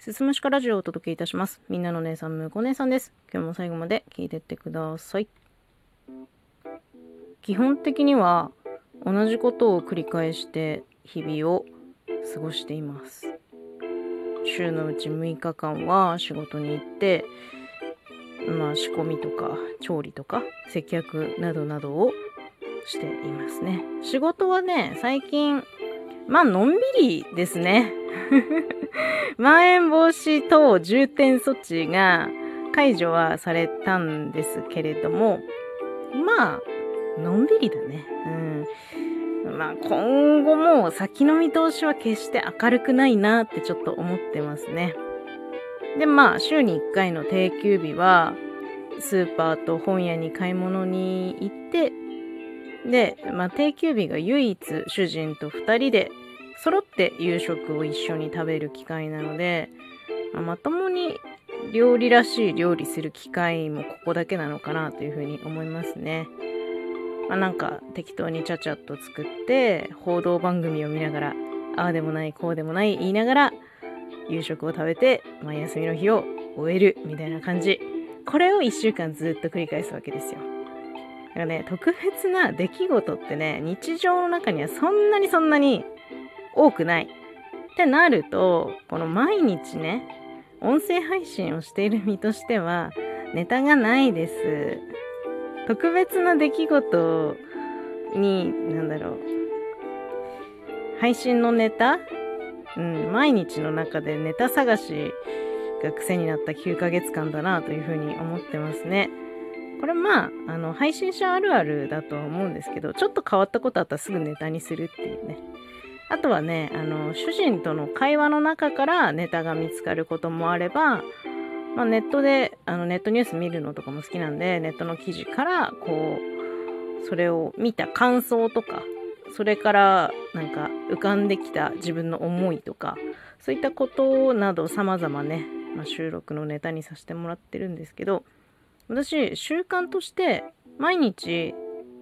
すすむしかラジオをお届けいたします。みんなの姉さん、むこ姉さんです。今日も最後まで聞いてってください。基本的には同じことを繰り返して日々を過ごしています。週のうち6日間は仕事に行って、まあ仕込みとか調理とか接客などなどをしていますね。仕事はね、最近、まあのんびりですね。まん延防止等重点措置が解除はされたんですけれども、まあ、のんびりだね。うん。まあ今後も先の見通しは決して明るくないなってちょっと思ってますね。で、まあ週に1回の定休日は、スーパーと本屋に買い物に行って、で、まあ定休日が唯一主人と2人で揃って夕食を一緒に食べる機会なので、まあまともに料理らしい料理する機会もここだけなのかなというふうに思いますね。まあ、なんか適当にちゃちゃっと作って報道番組を見ながらああでもないこうでもない言いながら夕食を食べて、まあ、休みの日を終えるみたいな感じこれを1週間ずっと繰り返すわけですよだからね特別な出来事ってね日常の中にはそんなにそんなに多くないってなるとこの毎日ね音声配信をしている身としてはネタがないです特別な出来事に、なんだろう、配信のネタうん、毎日の中でネタ探しが癖になった9ヶ月間だなというふうに思ってますね。これまあ、あの、配信者あるあるだとは思うんですけど、ちょっと変わったことあったらすぐネタにするっていうね。あとはね、あの、主人との会話の中からネタが見つかることもあれば、まあ、ネットであのネットニュース見るのとかも好きなんでネットの記事からこうそれを見た感想とかそれからなんか浮かんできた自分の思いとかそういったことなど様々ね、まあ、収録のネタにさせてもらってるんですけど私習慣として毎日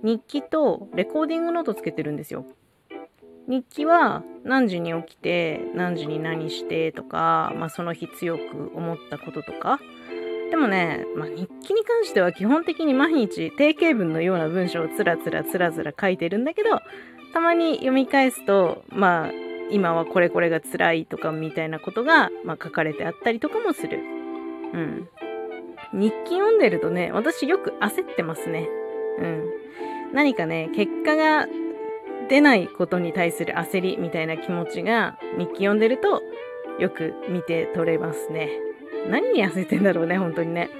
日記とレコーディングノートつけてるんですよ。日記は何時に起きて何時に何してとか、まあ、その日強く思ったこととかでもね、まあ、日記に関しては基本的に毎日定型文のような文章をつらつらつらつら書いてるんだけどたまに読み返すとまあ今はこれこれが辛いとかみたいなことが、まあ、書かれてあったりとかもする。うん。日記読んでるとね、私よく焦ってますね。うん。何かね、結果が出ないことに対する焦りみたいな気持ちが日記読んでるとよく見て取れますね。何に焦ってんだろうね、本当にね。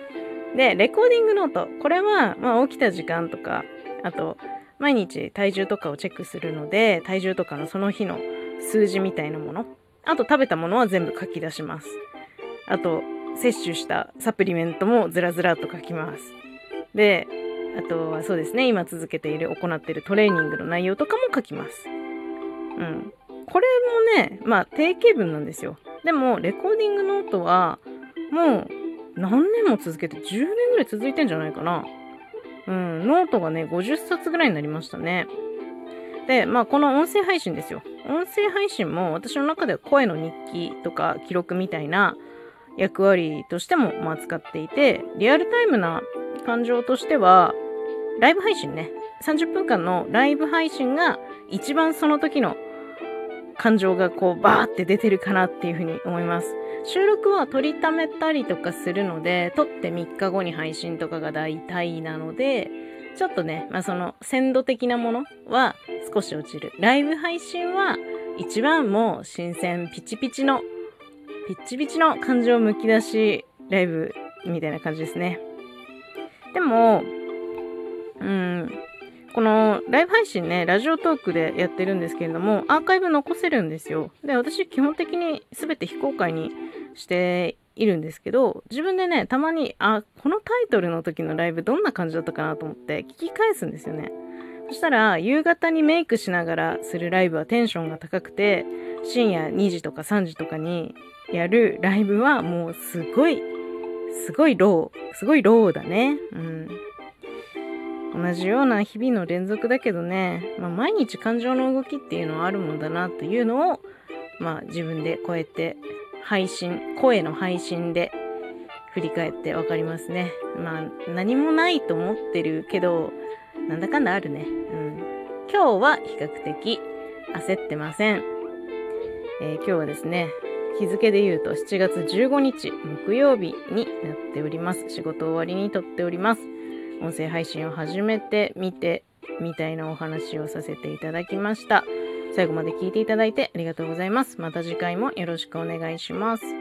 で、レコーディングノート。これは、まあ起きた時間とか、あと、毎日体重とかをチェックするので、体重とかのその日の数字みたいなもの。あと食べたものは全部書き出します。あと、摂取したサプリメントもずらずらと書きます。で、あとはそうですね、今続けている、行っているトレーニングの内容とかも書きます。うん。これもね、まあ定型文なんですよ。でも、レコーディングノートは、もう何年も続けて10年ぐらい続いてんじゃないかな。うん、ノートがね、50冊ぐらいになりましたね。で、まあこの音声配信ですよ。音声配信も私の中では声の日記とか記録みたいな役割としてもまあ使っていて、リアルタイムな感情としては、ライブ配信ね。30分間のライブ配信が一番その時の感情がこうバーって出てるかなっていうふうに思います。収録は撮りためたりとかするので、撮って3日後に配信とかが大体なので、ちょっとね、まあその鮮度的なものは少し落ちる。ライブ配信は一番もう新鮮ピチピチの、ピッチピチの感情むき出しライブみたいな感じですね。でも、うん、このライブ配信ね、ラジオトークでやってるんですけれども、アーカイブ残せるんですよ。で、私基本的に全て非公開にしているんですけど、自分でね、たまに、あ、このタイトルの時のライブどんな感じだったかなと思って聞き返すんですよね。そしたら、夕方にメイクしながらするライブはテンションが高くて、深夜2時とか3時とかにやるライブはもうすごい、すごいロー、すごいローだね。うん。同じような日々の連続だけどね、まあ、毎日感情の動きっていうのはあるもんだなっていうのを、まあ、自分でこうやって配信、声の配信で振り返ってわかりますね。まあ、何もないと思ってるけど、なんだかんだあるね。うん。今日は比較的焦ってません。えー、今日はですね、日付で言うと7月15日木曜日になっております。仕事終わりに撮っております。音声配信を始めてみてみたいなお話をさせていただきました。最後まで聞いていただいてありがとうございます。また次回もよろしくお願いします。